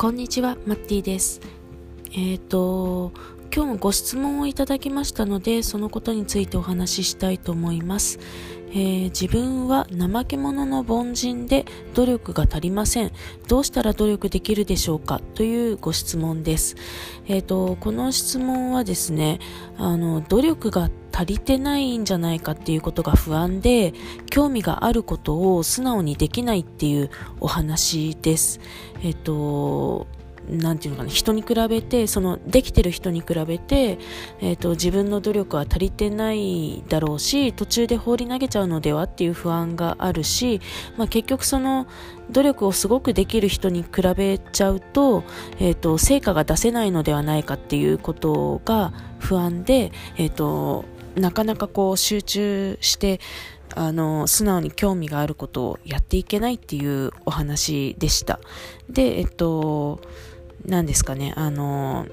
こんにちは、マッティです。えっ、ー、と、今日もご質問をいただきましたので、そのことについてお話ししたいと思います。えー、自分は怠け者の凡人で努力が足りません。どうしたら努力できるでしょうか？というご質問です。えっ、ー、と、この質問はですね、あの、努力が足りてないんじゃないかっていうことが不安で、興味があることを素直にできないっていうお話です。えっ、と、なんていうのかな、人に比べて、その、できてる人に比べて、えっ、ー、と、自分の努力は足りてないだろうし、途中で放り投げちゃうのではっていう不安があるし、まあ結局その、努力をすごくできる人に比べちゃうと、えっ、ー、と、成果が出せないのではないかっていうことが不安で、えっ、と、なかなかこう集中して、あの、素直に興味があることをやっていけないっていうお話でした。で、えっと、何ですかね、あの、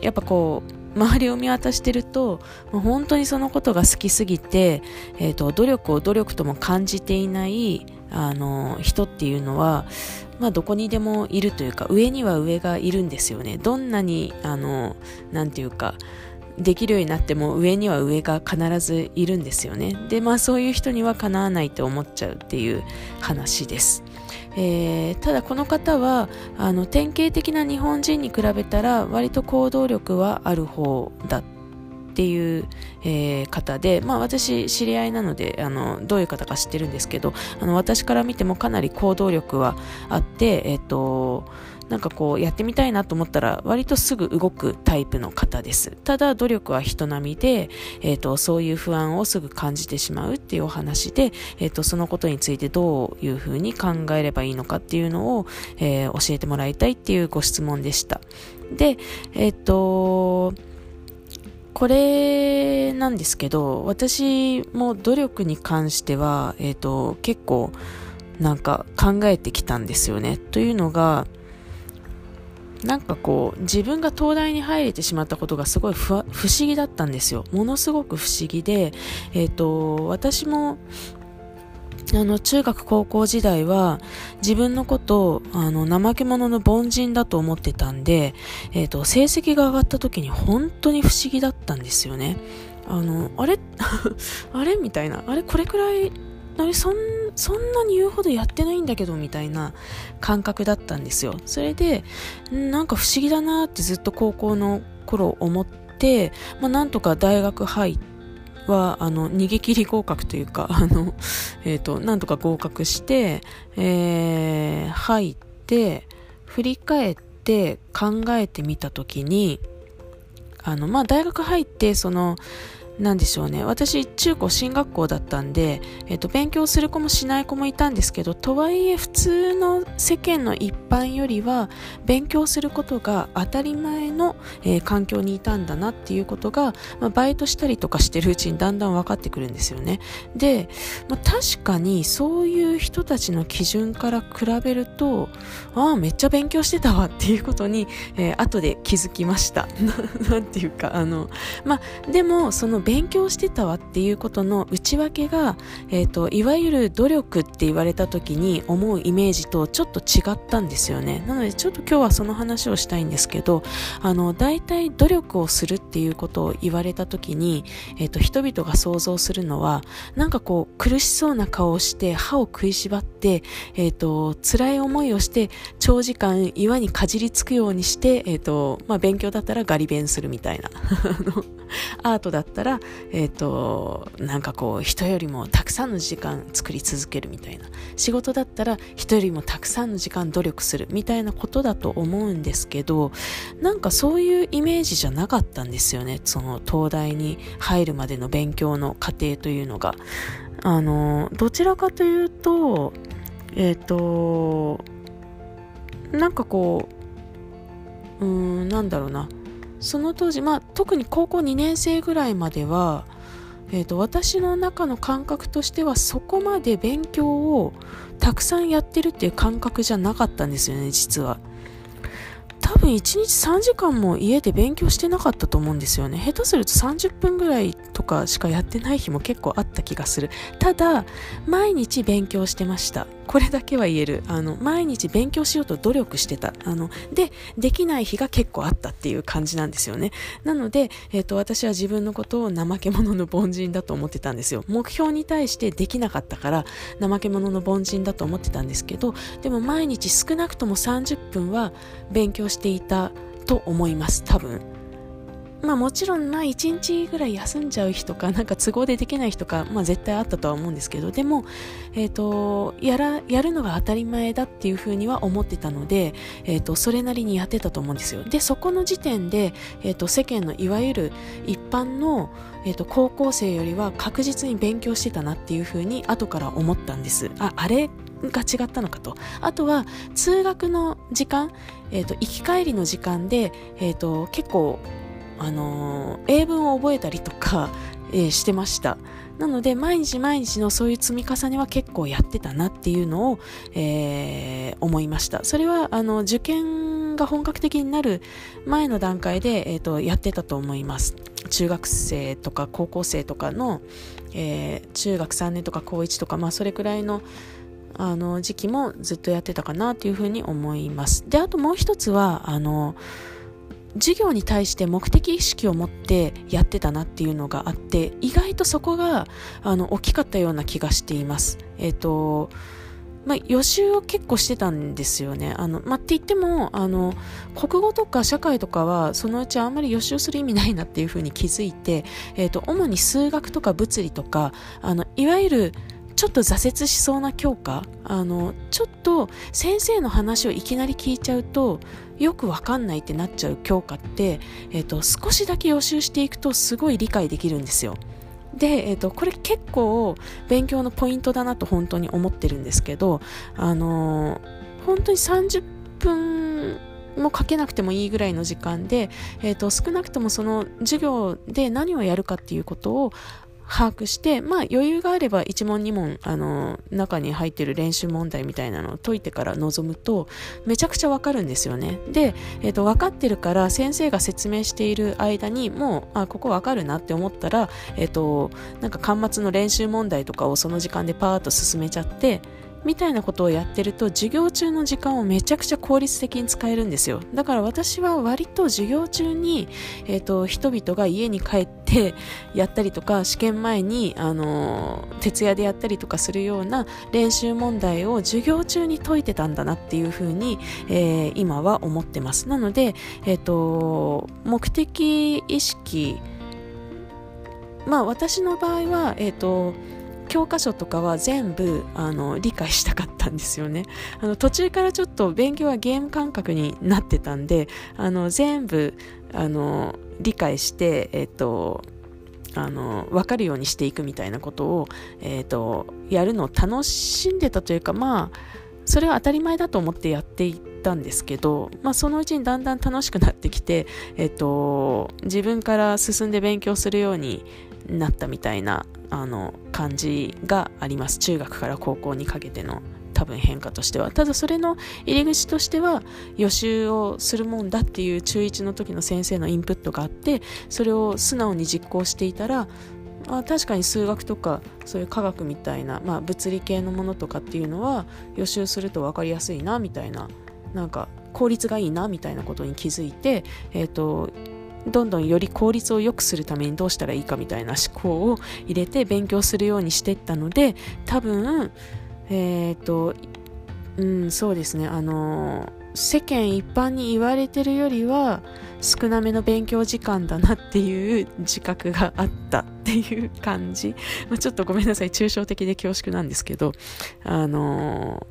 やっぱこう、周りを見渡してると、本当にそのことが好きすぎて、えっ、と、努力を努力とも感じていない、あの、人っていうのは、まあ、どこにでもいるというか、上には上がいるんですよね。どんなに、あの、なんていうか、できるようになっても上には上が必ずいるんですよね。で、まあそういう人にはかなわないと思っちゃうっていう話です。えー、ただこの方はあの典型的な日本人に比べたら割と行動力はある方だっっていう、えー、方で、まあ私知り合いなので、あの、どういう方か知ってるんですけど、あの、私から見てもかなり行動力はあって、えっ、ー、と、なんかこうやってみたいなと思ったら割とすぐ動くタイプの方です。ただ努力は人並みで、えっ、ー、と、そういう不安をすぐ感じてしまうっていうお話で、えっ、ー、と、そのことについてどういうふうに考えればいいのかっていうのを、えー、教えてもらいたいっていうご質問でした。で、えっ、と、これなんですけど、私も努力に関しては、えっ、と、結構なんか考えてきたんですよね。というのが、なんかこう、自分が東大に入れてしまったことがすごい不思議だったんですよ。ものすごく不思議で、えっ、ー、と、私も、あの、中学高校時代は自分のことを、あの、怠け者の凡人だと思ってたんで、えっ、ー、と、成績が上がった時に本当に不思議だったんですよね。あの、あれ？あれ？みたいな。あれ？これくらい、あれ？そんそんなに言うほどやってないんだけどみたいな感覚だったんですよ。それでなんか不思議だなってずっと高校の頃思って、まあ、なんとか大学入っては、あの、逃げ切り合格というか、あの、えっ、ー、と、なんとか合格して、えー、入って、振り返って考えてみたときに、あの、まあ、大学入って、その、なんでしょうね。私、中高進学校だったんで、えっ、と、勉強する子もしない子もいたんですけど、とはいえ普通の世間の一般よりは、勉強することが当たり前の、えー、環境にいたんだなっていうことが、まあ、バイトしたりとかしてるうちにだんだん分かってくるんですよね。で、まあ、確かにそういう人たちの基準から比べると、ああ、めっちゃ勉強してたわっていうことに、えー、後で気づきました。なんていうか、あの、まあ、でも、その勉強してたわっていうことの内訳が、え、ー、と、いわゆる努力って言われた時に思うイメージとちょっと違ったんですよね。なのでちょっと今日はその話をしたいんですけど、あの、大体努力をするっていうことを言われた時に、え、ー、と、人々が想像するのは、なんかこう、苦しそうな顔をして歯を食いしばって、えっ、ー、と、辛い思いをして長時間岩にかじりつくようにして、えっ、と、まあ、勉強だったらガリ勉するみたいな。アートだったらら、え、ー、と、なんかこう、人よりもたくさんの時間作り続けるみたいな。仕事だったら、人よりもたくさんの時間努力するみたいなことだと思うんですけど、なんかそういうイメージじゃなかったんですよね。その、東大に入るまでの勉強の過程というのが。あの、どちらかというと、えっ、ー、と、なんかこう、うーん、なんだろうな。その当時、まあ、特に高校2年生ぐらいまでは、えーと、私の中の感覚としてはそこまで勉強をたくさんやってるっていう感覚じゃなかったんですよね実は。分1日3時間も家で勉強してなかったと思うんですよね。下手すると30分ぐらいとかしかやってない日も結構あった気がする。ただ、毎日勉強してました。これだけは言える。あの、毎日勉強しようと努力してた。あの、で、できない日が結構あったっていう感じなんですよね。なので、え、ー、と、私は自分のことを怠け者の凡人だと思ってたんですよ。目標に対してできなかったから、怠け者の凡人だと思ってたんですけど、でも毎日少なくとも30分は勉強していたと思います、多分。まあもちろんまあ1日ぐらい休んじゃう日とかなんか都合でできない日とかまあ絶対あったとは思うんですけどでもえっ、ー、とやらやるのが当たり前だっていうふうには思ってたのでえっ、ー、とそれなりにやってたと思うんですよでそこの時点でえっ、ー、と世間のいわゆる一般のえっ、と高校生よりは確実に勉強してたなっていうふうに後から思ったんですああれが違ったのかと。あとは、通学の時間、え、ー、と、行き帰りの時間で、え、ー、と、結構、あのー、英文を覚えたりとか、えー、してました。なので、毎日毎日のそういう積み重ねは結構やってたなっていうのを、えー、思いました。それは、あの、受験が本格的になる前の段階で、え、ー、と、やってたと思います。中学生とか高校生とかの、えー、中学3年とか高1とか、まあ、それくらいの、あの時期もずっとやってたかなというふうに思います。で、あともう一つは、あの、授業に対して目的意識を持ってやってたなっていうのがあって意外とそこがあの大きかったような気がしています。えっ、ー、とまあ、予習を結構してたんですよね。あの、まあ、って言っても、あの、国語とか社会とかは、そのうちあんまり予習する意味ないなっていうふうに気づいて、えっ、ー、と、主に数学とか物理とか、あの、いわゆる、ちょっと挫折しそうな教科？あのちょっと先生の話をいきなり聞いちゃうとよくわかんないってなっちゃう教科って、えーと、少しだけ予習していくとすごい理解できるんですよ。で、えーと、これ結構勉強のポイントだなと本当に思ってるんですけど、あのー、本当に30分もかけなくてもいいぐらいの時間で、えーと少なくともその授業で何をやるかっていうことを把握して、まあ余裕があれば1問2問、あの、中に入ってる練習問題みたいなのを解いてから臨むと、めちゃくちゃわかるんですよね。で、えっ、ー、と、分かってるから先生が説明している間にもう、あ、ここわかるなって思ったら、えっ、ー、と、なんか端末の練習問題とかをその時間でパーッと進めちゃって、みたいなことをやってると授業中の時間をめちゃくちゃ効率的に使えるんですよ。だから私は割と授業中に、えーと、人々が家に帰ってやったりとか試験前に、あのー、徹夜でやったりとかするような練習問題を授業中に解いてたんだなっていうふうに、えー、今は思ってます。なので、えーと、目的意識まあ私の場合は、えっ、ー、と教科書とかは全部あの理解したかったんですよね。あの途中からちょっと勉強はゲーム感覚になってたんであの全部あの理解してえっとあの分かるようにしていくみたいなことを、えーと、やるのを楽しんでたというかまあそれは当たり前だと思ってやっていったんですけど、まあ、そのうちにだんだん楽しくなってきて、えっ、と、自分から進んで勉強するようになったみたいなあの感じがあります。中学から高校にかけての多分変化としては。ただそれの入り口としては予習をするもんだっていう中1の時の先生のインプットがあってそれを素直に実行していたらあ確かに数学とかそういう科学みたいな、まあ、物理系のものとかっていうのは予習すると分かりやすいなみたいななんか効率がいいなみたいなことに気づいて、えーとどんどんより効率を良くするためにどうしたらいいかみたいな思考を入れて勉強するようにしていったので多分えっ、ー、とうんそうですね。あの世間一般に言われてるよりは少なめの勉強時間だなっていう自覚があったっていう感じ、まあ、ちょっとごめんなさい。抽象的で恐縮なんですけどあの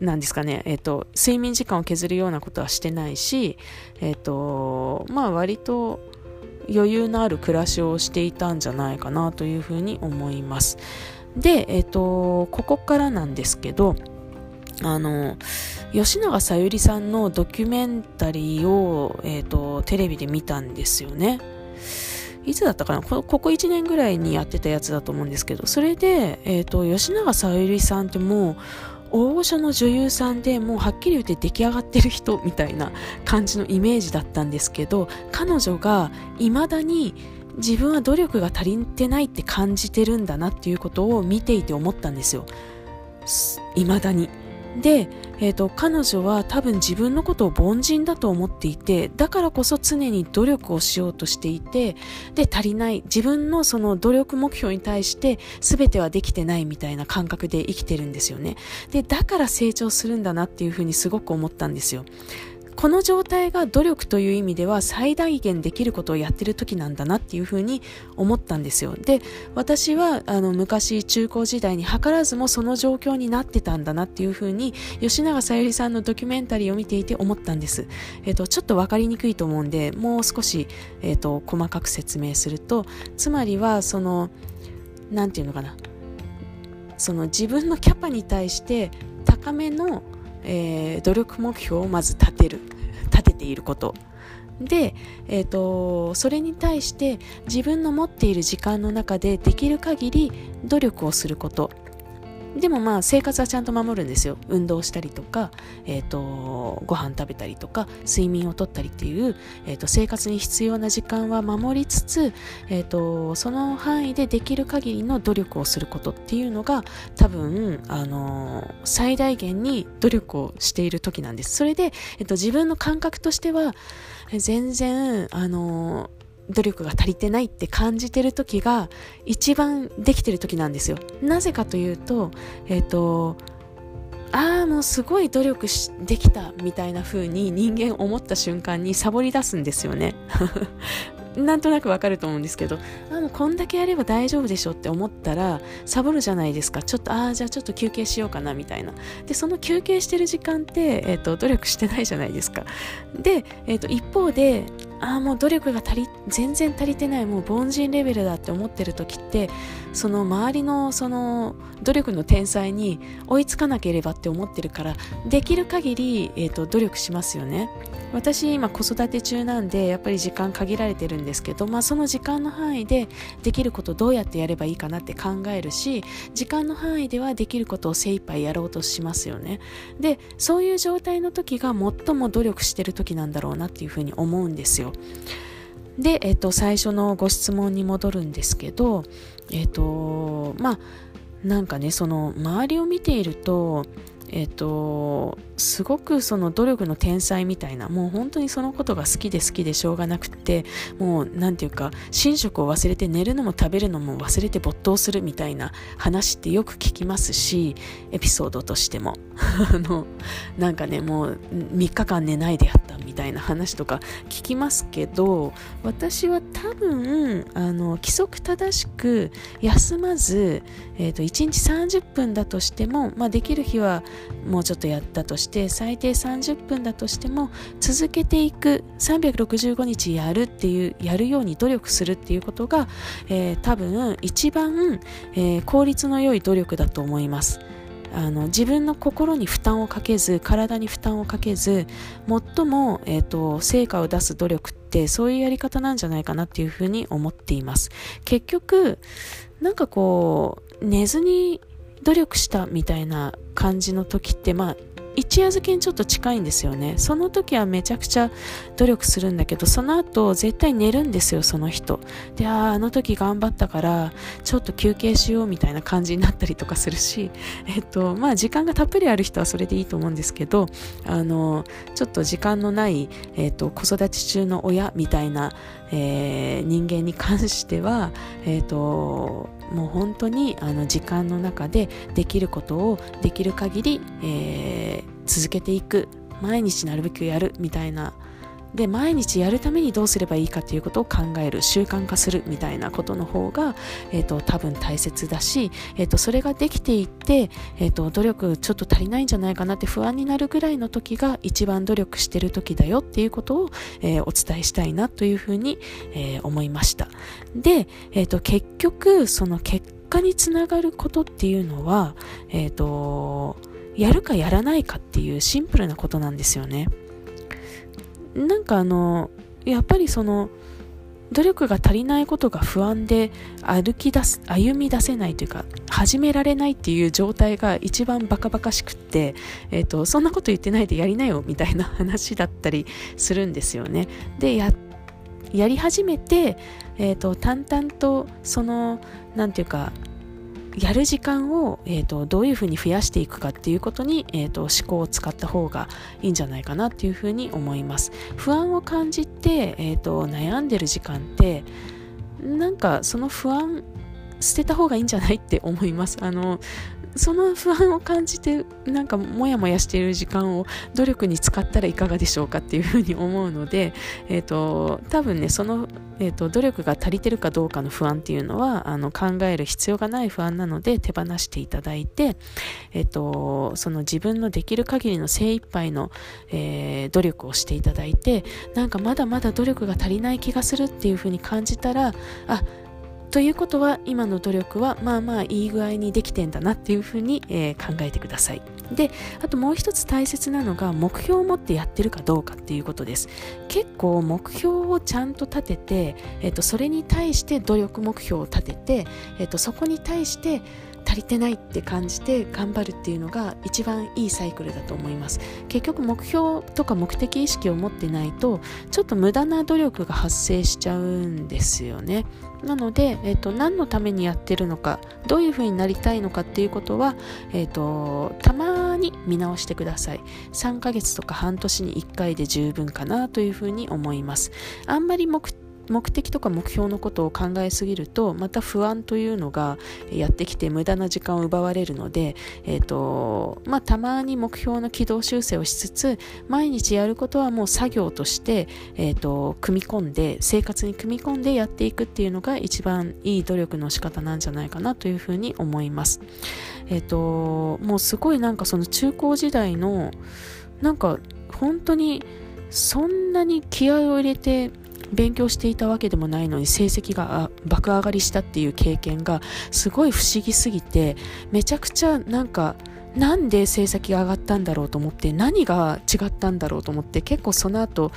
なんですかね、えっ、ー、と、睡眠時間を削るようなことはしてないし、えっ、ー、と、まあ割と余裕のある暮らしをしていたんじゃないかなというふうに思います。で、えっ、ー、と、ここからなんですけど、あの、吉永小百合さんのドキュメンタリーを、えっ、と、テレビで見たんですよね。いつだったかな？ここ1年ぐらいにやってたやつだと思うんですけど、それで、えっ、と、吉永小百合さんってもう、大御所の女優さんでもうはっきり言って出来上がってる人みたいな感じのイメージだったんですけど彼女が未だに自分は努力が足りてないって感じてるんだなっていうことを見ていて思ったんですよ。未だに。で、えーと、彼女は多分自分のことを凡人だと思っていてだからこそ常に努力をしようとしていてで足りない自分のその努力目標に対して全てはできてないみたいな感覚で生きてるんですよね。でだから成長するんだなっていうふうにすごく思ったんですよ。この状態が努力という意味では最大限できることをやってる時なんだなっていうふうに思ったんですよ。で、私はあの昔中高時代に図らずもその状況になってたんだなっていうふうに吉永小百合さんのドキュメンタリーを見ていて思ったんです。えっ、と、ちょっとわかりにくいと思うんで、もう少し、えっ、と、細かく説明すると、つまりはその、なんていうのかな。その自分のキャパに対して高めのえー、努力目標をまず立てる立てていること。で、えーと、それに対して自分の持っている時間の中でできる限り努力をすること。でもまあ生活はちゃんと守るんですよ。運動したりとか、えーと、ご飯食べたりとか睡眠をとったりっていう、えーと、生活に必要な時間は守りつつ、えーと、その範囲でできる限りの努力をすることっていうのが多分、あのー、最大限に努力をしている時なんです。それで、えー、と自分の感覚としては全然、あのー努力が足りてないって感じてる時が一番できてる時なんですよ。なぜかというと、えっ、ー、と、ああ、もうすごい努力できたみたいな風に人間思った瞬間にサボり出すんですよね。なんとなくわかると思うんですけど、あもうこんだけやれば大丈夫でしょって思ったら、サボるじゃないですか。ちょっと、ああ、じゃあちょっと休憩しようかな、みたいな。で、その休憩してる時間って、えっ、ー、と、努力してないじゃないですか。で、えっ、ー、と、一方で、ああもう努力が足り全然足りてないもう凡人レベルだって思ってる時ってその周りのその努力の天才に追いつかなければって思ってるからできる限り、えーと、努力しますよね。私今子育て中なんでやっぱり時間限られてるんですけど、まあ、その時間の範囲でできることどうやってやればいいかなって考えるし時間の範囲ではできることを精一杯やろうとしますよね。でそういう状態の時が最も努力してる時なんだろうなっていうふうに思うんですよ。で、えっと、最初のご質問に戻るんですけど、えっと、まあ、なんかね、その周りを見ていると、えっ、と、すごくその努力の天才みたいな、もう本当にそのことが好きで好きでしょうがなくて、もうなんていうか、寝食を忘れて寝るのも食べるのも忘れて没頭するみたいな話ってよく聞きますし、エピソードとしても。あの、なんかね、もう3日間寝ないでやったみたいな話とか聞きますけど、私は多分、あの、規則正しく休まず、えっ、ー、と、1日30分だとしても、まあできる日はもうちょっとやったとして最低30分だとしても続けていく365日やるっていうやるように努力するっていうことが、えー、多分一番、えー、効率の良い努力だと思います。あの自分の心に負担をかけず体に負担をかけず最も、えーと成果を出す努力ってそういうやり方なんじゃないかなっていうふうに思っています。結局なんかこう寝ずに努力したみたいな感じの時って、まあ、一夜漬けにちょっと近いんですよね。その時はめちゃくちゃ努力するんだけど、その後絶対寝るんですよ、その人。で、ああ、あの時頑張ったから、ちょっと休憩しようみたいな感じになったりとかするし、えっと、まあ時間がたっぷりある人はそれでいいと思うんですけど、あの、ちょっと時間のない、えっと、子育て中の親みたいな、えー、人間に関しては、えっと、もう本当にあの時間の中でできることをできる限り、えー、続けていく。毎日なるべくやるみたいなで毎日やるためにどうすればいいかということを考える習慣化するみたいなことの方が、えーと、多分大切だし、えーと、それができていって、えーと、努力ちょっと足りないんじゃないかなって不安になるぐらいの時が一番努力してる時だよっていうことを、えー、お伝えしたいなというふうに、えー、思いましたで、えー、と結局その結果につながることっていうのは、えー、とやるかやらないかっていうシンプルなことなんですよね。なんかあのやっぱりその努力が足りないことが不安で歩き出す歩み出せないというか始められないっていう状態が一番バカバカしくって、えーと、そんなこと言ってないでやりなよみたいな話だったりするんですよね。でややり始めて、えーと淡々とその何て言うかやる時間を、えーと、どういうふうに増やしていくかっていうことに、えーと、思考を使った方がいいんじゃないかなっていうふうに思います。不安を感じて、えーと悩んでる時間ってなんかその不安捨てた方がいいんじゃないって思います。あのその不安を感じてなんかモヤモヤしている時間を努力に使ったらいかがでしょうかっていうふうに思うので、えーと、多分ねその、えーと、努力が足りてるかどうかの不安っていうのはあの考える必要がない不安なので手放していただいて、えーと、その自分のできる限りの精一杯の、えー、努力をしていただいてなんかまだまだ努力が足りない気がするっていうふうに感じたらあということは今の努力はまあまあいい具合にできてんだなっていうふうに、えー、考えてください。であともう一つ大切なのが目標を持ってやってるかどうかっていうことです。結構目標をちゃんと立てて、えーと、それに対して努力目標を立てて、えーとそこに対して足りてないって感じて頑張るっていうのが一番いいサイクルだと思います。結局目標とか目的意識を持ってないとちょっと無駄な努力が発生しちゃうんですよね。なので、えーと、何のためにやってるのかどういうふうになりたいのかっていうことは、えーと、たまに見直してください。3ヶ月とか半年に1回で十分かなというふうに思います。あんまり目目的とか目標のことを考えすぎるとまた不安というのがやってきて無駄な時間を奪われるので、えーとまあ、たまに目標の軌道修正をしつつ毎日やることはもう作業として、えーと、組み込んで生活に組み込んでやっていくっていうのが一番いい努力の仕方なんじゃないかなというふうに思います。えっ、ー、ともうすごいなんかその中高時代のなんか本当にそんなに気合を入れて勉強していたわけでもないのに成績が爆上がりしたっていう経験がすごい不思議すぎてめちゃくちゃなんかなんで成績が上がったんだろうと思って何が違ったんだろうと思って結構その後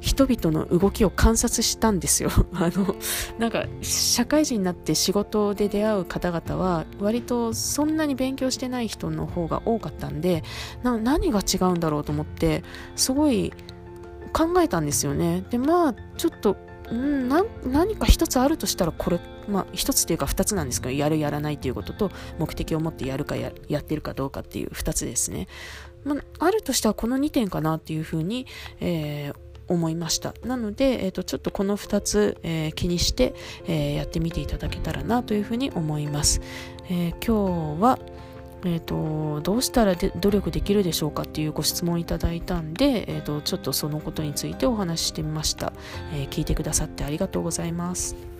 人々の動きを観察したんですよ。あのなんか社会人になって仕事で出会う方々は割とそんなに勉強してない人の方が多かったんで何が違うんだろうと思ってすごい考えたんですよね。で、まあ、ちょっと、ん何か一つあるとしたらこれ、まあ一つというか二つなんですけど、やるやらないということと、目的を持ってやるかやってるかどうかっていう二つですね。まあ、あるとしてはこの2点かなっていうふうに、えー、思いました。なので、えーと、ちょっとこの2つ、えー、気にして、えー、やってみていただけたらなというふうに思います。え、今日は、えーと、どうしたら努力できるでしょうかっていうご質問いただいたんで、えーと、ちょっとそのことについてお話ししてみました、えー、聞いてくださってありがとうございます。